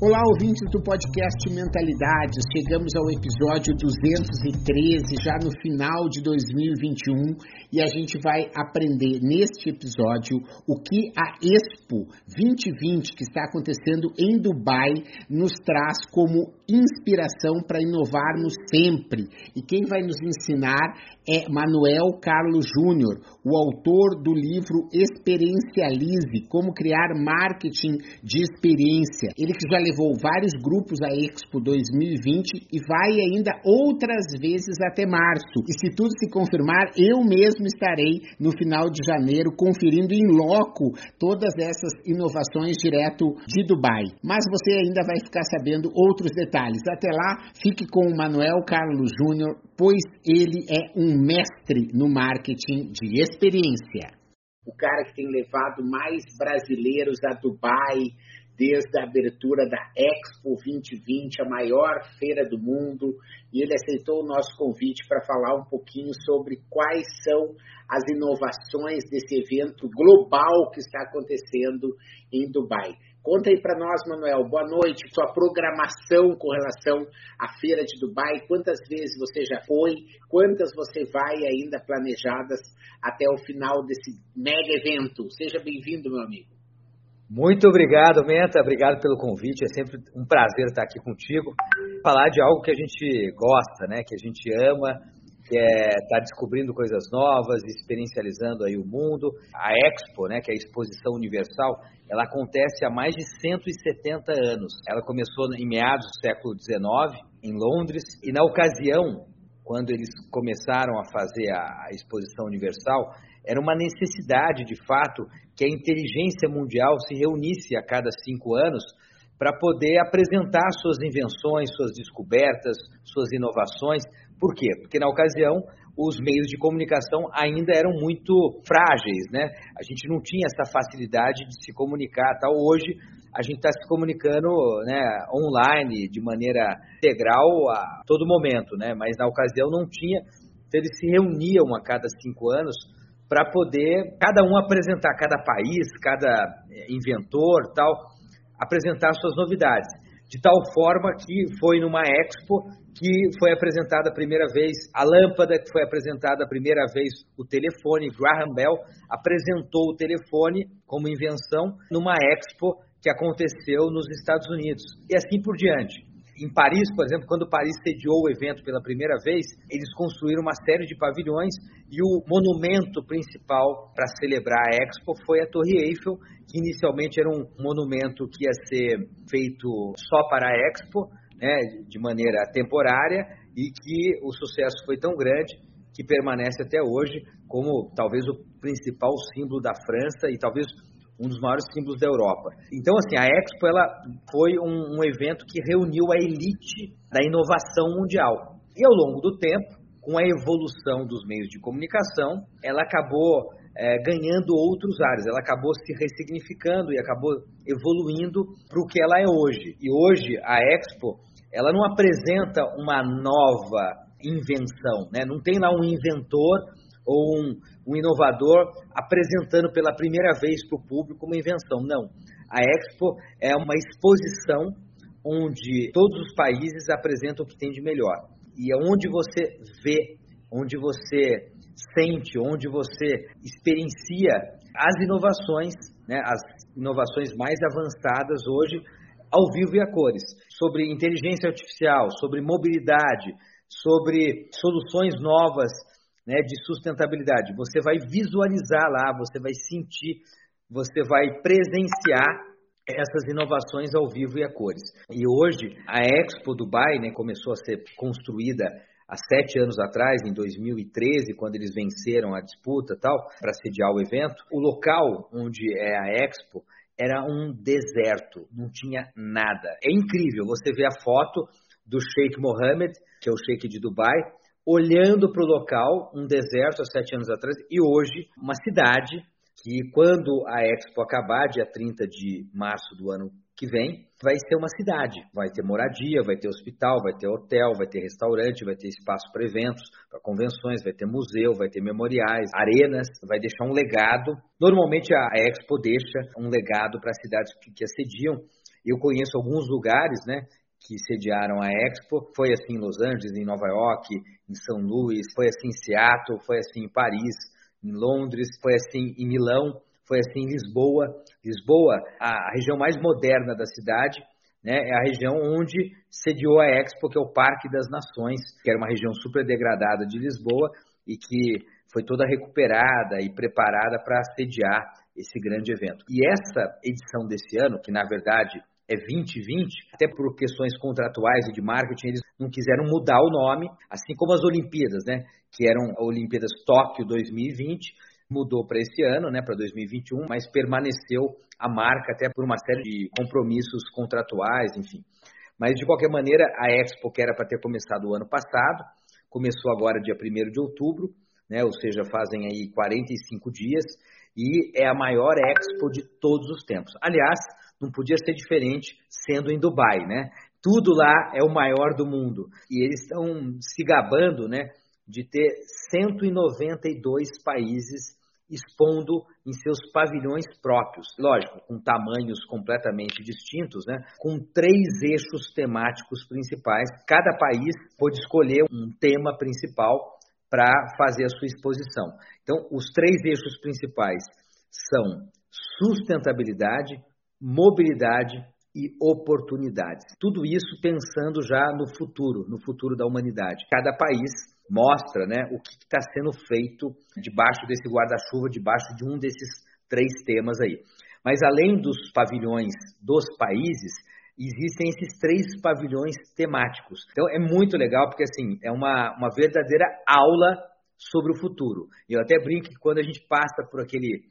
Olá, ouvintes do podcast Mentalidades. Chegamos ao episódio 213, já no final de 2021, e a gente vai aprender neste episódio o que a Expo 2020, que está acontecendo em Dubai, nos traz como inspiração para inovarmos sempre. E quem vai nos ensinar é Manuel Carlos Júnior, o autor do livro Experiencialize, como criar marketing de experiência. Ele que já levou vários grupos à Expo 2020 e vai ainda outras vezes até março. E se tudo se confirmar, eu mesmo estarei no final de janeiro conferindo em loco todas essas inovações direto de Dubai. Mas você ainda vai ficar sabendo outros detalhes. Até lá, fique com o Manuel Carlos Júnior, pois ele é um mestre no marketing de experiência. O cara que tem levado mais brasileiros a Dubai desde a abertura da Expo 2020, a maior feira do mundo, e ele aceitou o nosso convite para falar um pouquinho sobre quais são as inovações desse evento global que está acontecendo em Dubai. Conta aí para nós, Manuel. Boa noite. Sua programação com relação à feira de Dubai. Quantas vezes você já foi? Quantas você vai ainda planejadas até o final desse mega evento? Seja bem-vindo, meu amigo. Muito obrigado, Menta. Obrigado pelo convite. É sempre um prazer estar aqui contigo. Falar de algo que a gente gosta, né? Que a gente ama, que é estar descobrindo coisas novas, experiencializando aí o mundo. A Expo, né? Que é a Exposição Universal, ela acontece há mais de 170 anos. Ela começou em meados do século XIX em Londres e na ocasião, quando eles começaram a fazer a Exposição Universal, era uma necessidade, de fato, que a inteligência mundial se reunisse a cada cinco anos para poder apresentar suas invenções, suas descobertas, suas inovações. Por quê? Porque na ocasião os meios de comunicação ainda eram muito frágeis, né? A gente não tinha essa facilidade de se comunicar. Tal. Hoje a gente está se comunicando né, online de maneira integral a todo momento, né? Mas na ocasião não tinha. Então eles se reuniam a cada cinco anos para poder cada um apresentar, cada país, cada inventor, tal, apresentar suas novidades. De tal forma que foi numa expo que foi apresentada a primeira vez a lâmpada, que foi apresentada a primeira vez o telefone. Graham Bell apresentou o telefone como invenção numa expo que aconteceu nos Estados Unidos. E assim por diante. Em Paris, por exemplo, quando Paris sediou o evento pela primeira vez, eles construíram uma série de pavilhões e o monumento principal para celebrar a Expo foi a Torre Eiffel, que inicialmente era um monumento que ia ser feito só para a Expo, né, de maneira temporária, e que o sucesso foi tão grande que permanece até hoje como talvez o principal símbolo da França e talvez um dos maiores símbolos da Europa. Então, assim, a Expo ela foi um, um, evento que reuniu a elite da inovação mundial. E ao longo do tempo, com a evolução dos meios de comunicação, ela acabou é, ganhando outros áreas, ela acabou se ressignificando e acabou evoluindo para o que ela é hoje. E hoje a Expo ela não apresenta uma nova invenção, né? não tem lá um inventor ou um, um inovador apresentando pela primeira vez para o público uma invenção. Não. A Expo é uma exposição onde todos os países apresentam o que tem de melhor. E é onde você vê, onde você sente, onde você experiencia as inovações, né, as inovações mais avançadas hoje, ao vivo e a cores, sobre inteligência artificial, sobre mobilidade, sobre soluções novas né, de sustentabilidade. Você vai visualizar lá, você vai sentir, você vai presenciar essas inovações ao vivo e a cores. E hoje, a Expo Dubai né, começou a ser construída há sete anos atrás, em 2013, quando eles venceram a disputa tal, para sediar o evento. O local onde é a Expo era um deserto, não tinha nada. É incrível, você vê a foto do Sheikh Mohammed, que é o Sheikh de Dubai, olhando para o local, um deserto há sete anos atrás, e hoje uma cidade que quando a Expo acabar, dia 30 de março do ano que vem, vai ser uma cidade. Vai ter moradia, vai ter hospital, vai ter hotel, vai ter restaurante, vai ter espaço para eventos, para convenções, vai ter museu, vai ter memoriais, arenas, vai deixar um legado. Normalmente a Expo deixa um legado para as cidades que, que assediam. Eu conheço alguns lugares, né? Que sediaram a Expo. Foi assim em Los Angeles, em Nova York, em São Luís, foi assim em Seattle, foi assim em Paris, em Londres, foi assim em Milão, foi assim em Lisboa. Lisboa, a região mais moderna da cidade, né, é a região onde sediou a Expo, que é o Parque das Nações, que era uma região super degradada de Lisboa e que foi toda recuperada e preparada para sediar esse grande evento. E essa edição desse ano, que na verdade é 2020, até por questões contratuais e de marketing, eles não quiseram mudar o nome, assim como as Olimpíadas, né? Que eram Olimpíadas Tóquio 2020, mudou para esse ano, né, para 2021, mas permaneceu a marca até por uma série de compromissos contratuais, enfim. Mas de qualquer maneira, a Expo, que era para ter começado o ano passado, começou agora dia 1 de outubro, né, ou seja, fazem aí 45 dias, e é a maior Expo de todos os tempos. Aliás, não podia ser diferente sendo em Dubai, né? Tudo lá é o maior do mundo. E eles estão se gabando, né, de ter 192 países expondo em seus pavilhões próprios, lógico, com tamanhos completamente distintos, né? com três eixos temáticos principais. Cada país pode escolher um tema principal para fazer a sua exposição. Então, os três eixos principais são sustentabilidade, mobilidade e oportunidades. Tudo isso pensando já no futuro, no futuro da humanidade. Cada país mostra né, o que está sendo feito debaixo desse guarda-chuva, debaixo de um desses três temas aí. Mas além dos pavilhões dos países, existem esses três pavilhões temáticos. Então é muito legal porque assim é uma, uma verdadeira aula sobre o futuro. Eu até brinco que quando a gente passa por aquele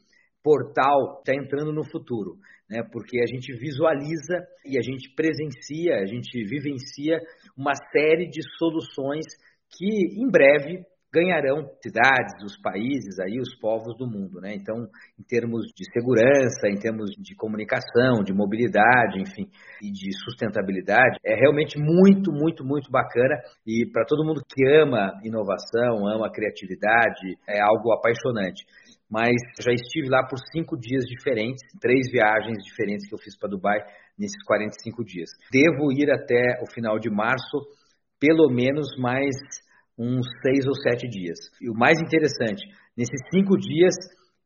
portal, está entrando no futuro né? porque a gente visualiza e a gente presencia, a gente vivencia uma série de soluções que em breve ganharão cidades, os países, aí os povos do mundo, né? Então, em termos de segurança, em termos de comunicação, de mobilidade, enfim, e de sustentabilidade, é realmente muito, muito, muito bacana e para todo mundo que ama inovação, ama criatividade, é algo apaixonante mas já estive lá por cinco dias diferentes, três viagens diferentes que eu fiz para Dubai nesses 45 dias. Devo ir até o final de março, pelo menos mais uns seis ou sete dias. E o mais interessante, nesses cinco dias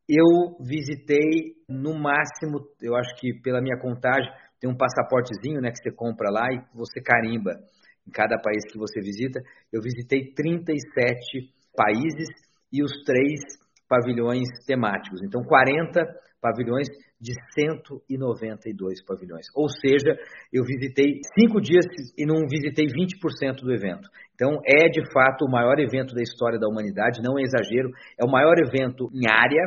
eu visitei no máximo, eu acho que pela minha contagem, tem um passaportezinho né, que você compra lá e você carimba em cada país que você visita. Eu visitei 37 países e os três pavilhões temáticos. Então, 40 pavilhões de 192 pavilhões. Ou seja, eu visitei cinco dias e não visitei 20% do evento. Então, é de fato o maior evento da história da humanidade, não é exagero, é o maior evento em área,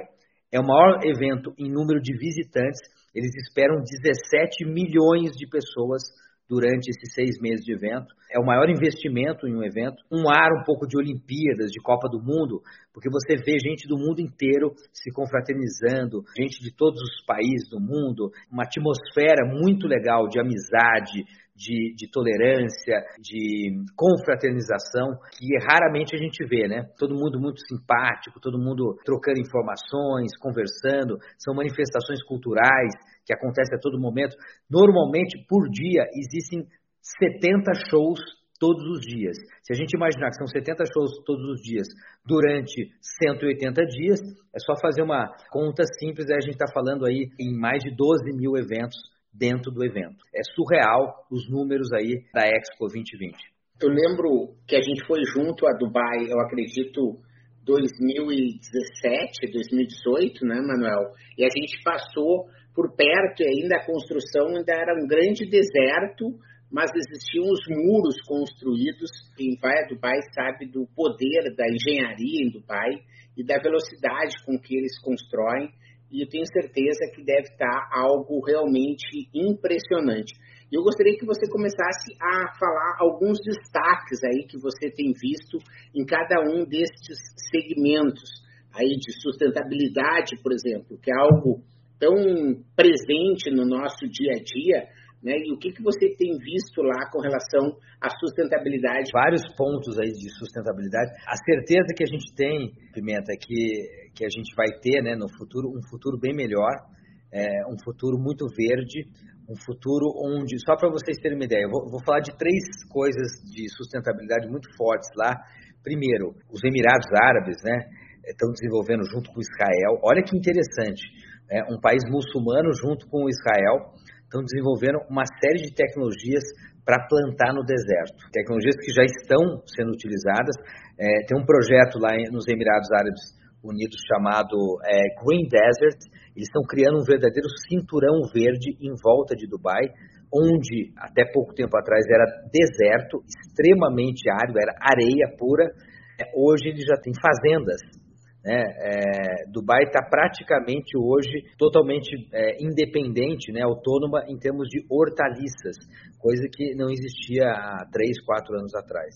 é o maior evento em número de visitantes. Eles esperam 17 milhões de pessoas durante esses seis meses de evento. É o maior investimento em um evento. Um ar um pouco de Olimpíadas, de Copa do Mundo, porque você vê gente do mundo inteiro se confraternizando, gente de todos os países do mundo, uma atmosfera muito legal de amizade, de, de, tolerância, de confraternização, que raramente a gente vê, né? Todo mundo muito simpático, todo mundo trocando informações, conversando, são manifestações culturais que acontecem a todo momento. Normalmente, por dia, existem 70 shows todos os dias. Se a gente imaginar que são 70 shows todos os dias durante 180 dias, é só fazer uma conta simples, aí a gente está falando aí em mais de 12 mil eventos dentro do evento. É surreal os números aí da Expo 2020. Eu lembro que a gente foi junto a Dubai, eu acredito, 2017, 2018, né, Manuel? E a gente passou por perto ainda a construção ainda era um grande deserto, mas existiam os muros construídos. Quem vai a Dubai sabe do poder da engenharia em Dubai e da velocidade com que eles constroem e eu tenho certeza que deve estar algo realmente impressionante. Eu gostaria que você começasse a falar alguns destaques aí que você tem visto em cada um destes segmentos aí de sustentabilidade, por exemplo, que é algo tão presente no nosso dia a dia, né? E o que, que você tem visto lá com relação à sustentabilidade? Vários pontos aí de sustentabilidade. A certeza que a gente tem, Pimenta, é que, que a gente vai ter né, no futuro um futuro bem melhor, é, um futuro muito verde, um futuro onde, só para vocês terem uma ideia, eu vou, vou falar de três coisas de sustentabilidade muito fortes lá. Primeiro, os Emirados Árabes, né? Estão desenvolvendo junto com Israel. Olha que interessante, é, um país muçulmano junto com Israel estão desenvolvendo uma série de tecnologias para plantar no deserto. Tecnologias que já estão sendo utilizadas. É, tem um projeto lá nos Emirados Árabes Unidos chamado é, Green Desert. Eles estão criando um verdadeiro cinturão verde em volta de Dubai, onde até pouco tempo atrás era deserto, extremamente árido, era areia pura. É, hoje eles já têm fazendas né? É, Dubai está praticamente hoje totalmente é, independente, né, autônoma em termos de hortaliças, coisa que não existia há três, quatro anos atrás.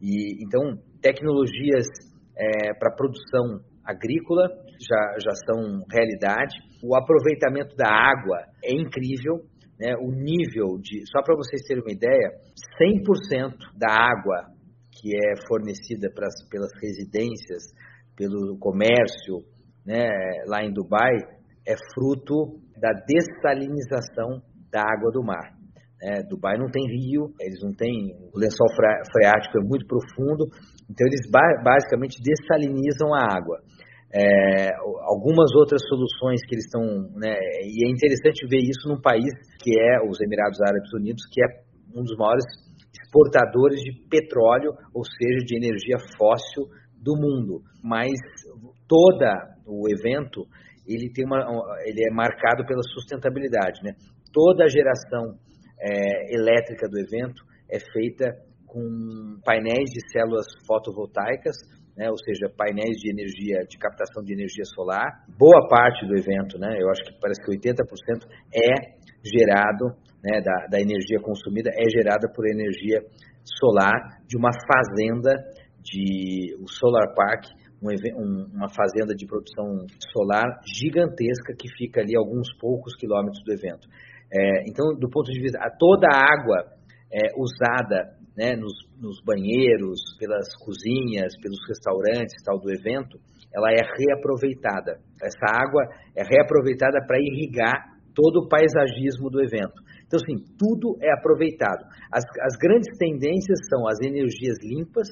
E então tecnologias é, para produção agrícola já, já são realidade. O aproveitamento da água é incrível. Né? O nível de, só para vocês terem uma ideia, 100% da água que é fornecida pras, pelas residências pelo comércio né, lá em Dubai é fruto da dessalinização da água do mar. É, Dubai não tem rio, eles não têm. O lençol freático é muito profundo, então eles basicamente dessalinizam a água. É, algumas outras soluções que eles estão. Né, e é interessante ver isso num país que é os Emirados Árabes Unidos, que é um dos maiores exportadores de petróleo, ou seja, de energia fóssil do mundo, mas toda o evento ele tem uma, ele é marcado pela sustentabilidade, né? Toda a geração é, elétrica do evento é feita com painéis de células fotovoltaicas, né? Ou seja, painéis de energia, de captação de energia solar. Boa parte do evento, né? Eu acho que parece que 80% é gerado, né? Da, da energia consumida é gerada por energia solar de uma fazenda de o Solar Park, um, uma fazenda de produção solar gigantesca que fica ali alguns poucos quilômetros do evento. É, então, do ponto de vista, toda a água é, usada né, nos, nos, banheiros, pelas cozinhas, pelos restaurantes tal do evento, ela é reaproveitada. Essa água é reaproveitada para irrigar todo o paisagismo do evento. Então, assim, tudo é aproveitado. As, as grandes tendências são as energias limpas,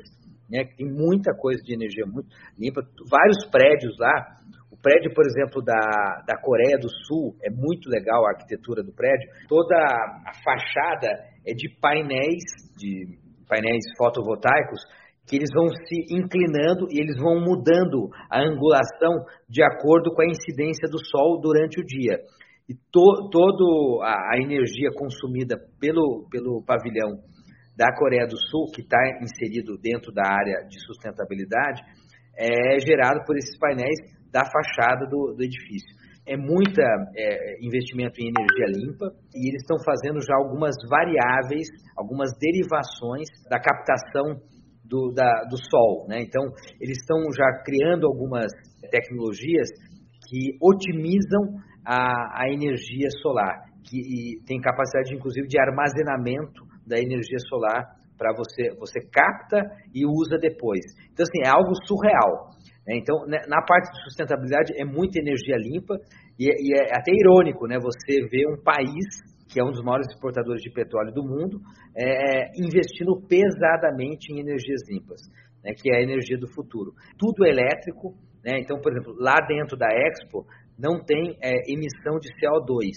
né, que tem muita coisa de energia muito limpa, vários prédios lá. O prédio, por exemplo, da, da Coreia do Sul, é muito legal a arquitetura do prédio. Toda a fachada é de painéis, de painéis fotovoltaicos, que eles vão se inclinando e eles vão mudando a angulação de acordo com a incidência do sol durante o dia. E to, toda a, energia consumida pelo, pelo pavilhão da Coreia do Sul, que está inserido dentro da área de sustentabilidade, é gerado por esses painéis da fachada do, do edifício. É muito é, investimento em energia limpa e eles estão fazendo já algumas variáveis, algumas derivações da captação do, da, do sol. Né? Então, eles estão já criando algumas tecnologias que otimizam a, a energia solar, que tem capacidade, inclusive, de armazenamento da energia solar para você, você capta e usa depois. Então, assim, é algo surreal. Né? Então, né, na parte de sustentabilidade, é muita energia limpa e, e é até irônico, né? Você vê um país que é um dos maiores exportadores de petróleo do mundo, é, investindo pesadamente em energias limpas, né, que é a energia do futuro. Tudo elétrico, né, então, por exemplo, lá dentro da Expo não tem é, emissão de CO2.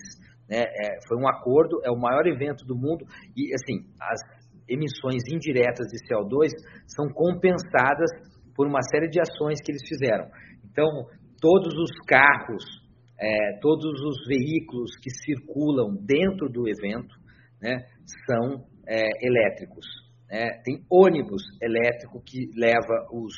Né? É, foi um acordo, é o maior evento do mundo e, assim, as emissões indiretas de CO2 são compensadas por uma série de ações que eles fizeram. Então, todos os carros, é, todos os veículos que circulam dentro do evento né, são é, elétricos. Né? Tem ônibus elétrico que leva os,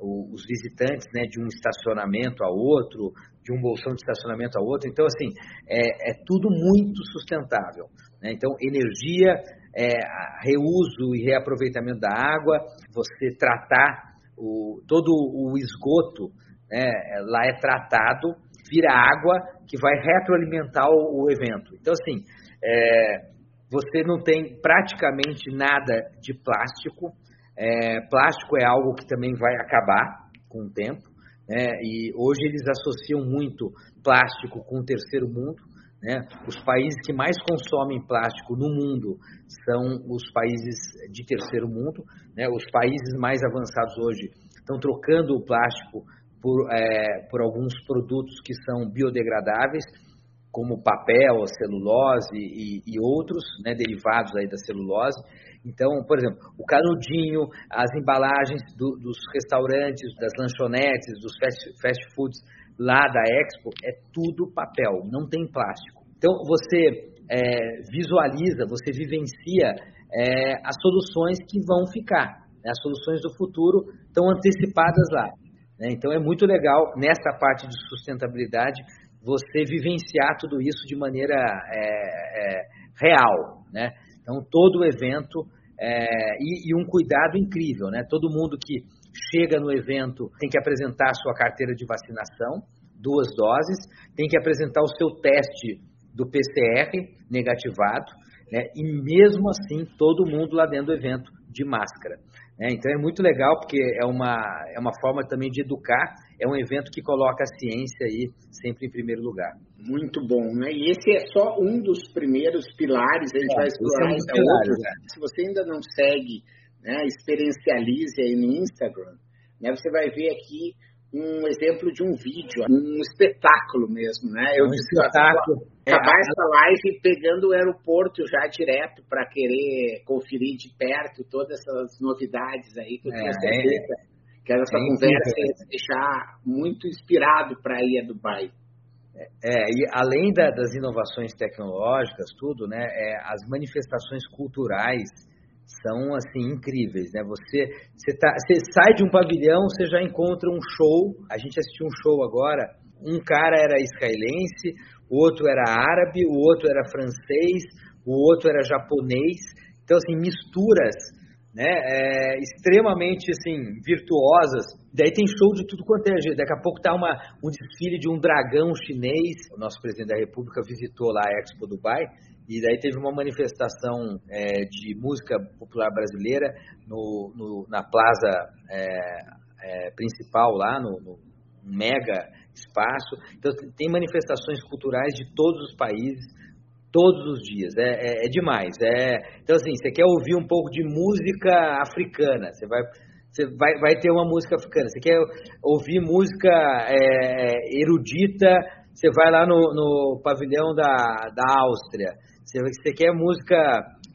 os visitantes né, de um estacionamento a outro, de um bolsão de estacionamento a outro. Então, assim, é, é tudo muito sustentável. Né? Então, energia, é, reuso e reaproveitamento da água, você tratar o, todo o esgoto, né, lá é tratado, vira água que vai retroalimentar o, o evento. Então, assim, é, você não tem praticamente nada de plástico. É, plástico é algo que também vai acabar com o tempo. Né? E hoje eles associam muito plástico com o terceiro mundo. Né? Os países que mais consomem plástico no mundo são os países de terceiro mundo. Né? Os países mais avançados hoje estão trocando o plástico por, é, por alguns produtos que são biodegradáveis como papel, celulose e, e outros né, derivados aí da celulose. Então, por exemplo, o canudinho, as embalagens do, dos restaurantes, das lanchonetes, dos fast, fast foods lá da Expo, é tudo papel, não tem plástico. Então, você é, visualiza, você vivencia é, as soluções que vão ficar. Né? As soluções do futuro estão antecipadas lá. Né? Então, é muito legal, nessa parte de sustentabilidade, você vivenciar tudo isso de maneira é, é, real, né? Então todo o evento é, e, e, um cuidado incrível, né? Todo mundo que chega no evento tem que apresentar a sua carteira de vacinação, duas doses, tem que apresentar o seu teste do PCR negativado, né? E mesmo assim todo mundo lá dentro do evento de máscara. Né? Então é muito legal porque é uma, é uma forma também de educar é um evento que coloca a ciência aí sempre em primeiro lugar. Muito bom, né? E esse é só um dos primeiros pilares, a gente é, vai explorar é um pilares, né? Se você ainda não segue, né, experiencialize aí no Instagram, né, você vai ver aqui um exemplo de um vídeo, um espetáculo mesmo, né? Eu um disse, espetáculo. acabar é, essa live pegando o aeroporto já direto para querer conferir de perto todas essas novidades aí que eu tinha é, certeza. É Quero essa Sim, conversa e deixar muito inspirado para ir a Dubai. É, e além da, das inovações tecnológicas, tudo, né, é, as manifestações culturais são assim incríveis, né? Você, você, tá, você sai de um pavilhão, você já encontra um show. A gente assistiu um show agora. Um cara era israelense, o outro era árabe, o outro era francês, o outro era japonês. Então assim misturas né, é, extremamente assim, virtuosas. Daí tem show de tudo quanto é jeito. Daqui a pouco tá uma, um desfile de um dragão chinês. O nosso presidente da República visitou lá a Expo Dubai e daí teve uma manifestação é, de música popular brasileira no, no na plaza é, é principal lá, no, no mega espaço. Então tem manifestações culturais de todos os países todos os dias. É, é, é, demais. É, então, assim, você quer ouvir um pouco de música africana, você vai, você vai, vai ter uma música africana. Você quer ouvir música é, erudita, você vai lá no, no pavilhão da, da Áustria. Você, você quer música,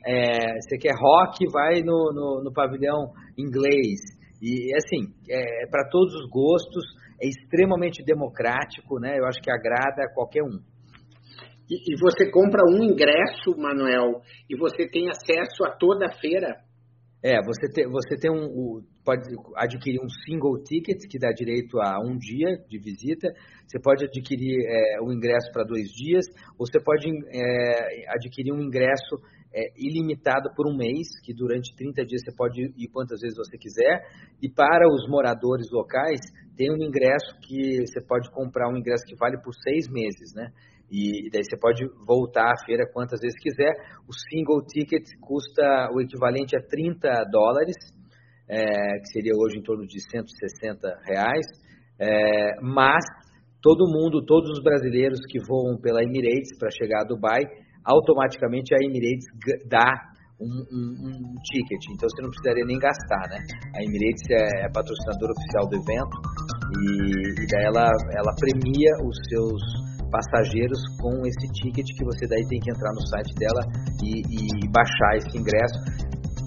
é, você quer rock, vai no, no, no pavilhão inglês. E, assim, é, é para todos os gostos, é extremamente democrático, né? Eu acho que agrada a qualquer um. E, e, você compra um ingresso, Manuel, e você tem acesso a toda a feira. É, você tem, você tem um, pode adquirir um single ticket que dá direito a um dia de visita. Você pode adquirir é, um ingresso para dois dias, ou você pode é, adquirir um ingresso é, ilimitado por um mês, que durante 30 dias você pode ir quantas vezes você quiser. E para os moradores locais, tem um ingresso que você pode comprar um ingresso que vale por seis meses, né? E, daí você pode voltar à feira quantas vezes quiser. O single ticket custa o equivalente a 30 dólares, é, que seria hoje em torno de 160 reais. É, mas todo mundo, todos os brasileiros que voam pela Emirates para chegar a Dubai, automaticamente a Emirates dá um, um, um, ticket, então você não precisaria nem gastar, né? A Emirates é, é patrocinadora oficial do evento e, e daí ela, ela premia os seus passageiros com esse ticket que você daí tem que entrar no site dela e, e baixar esse ingresso.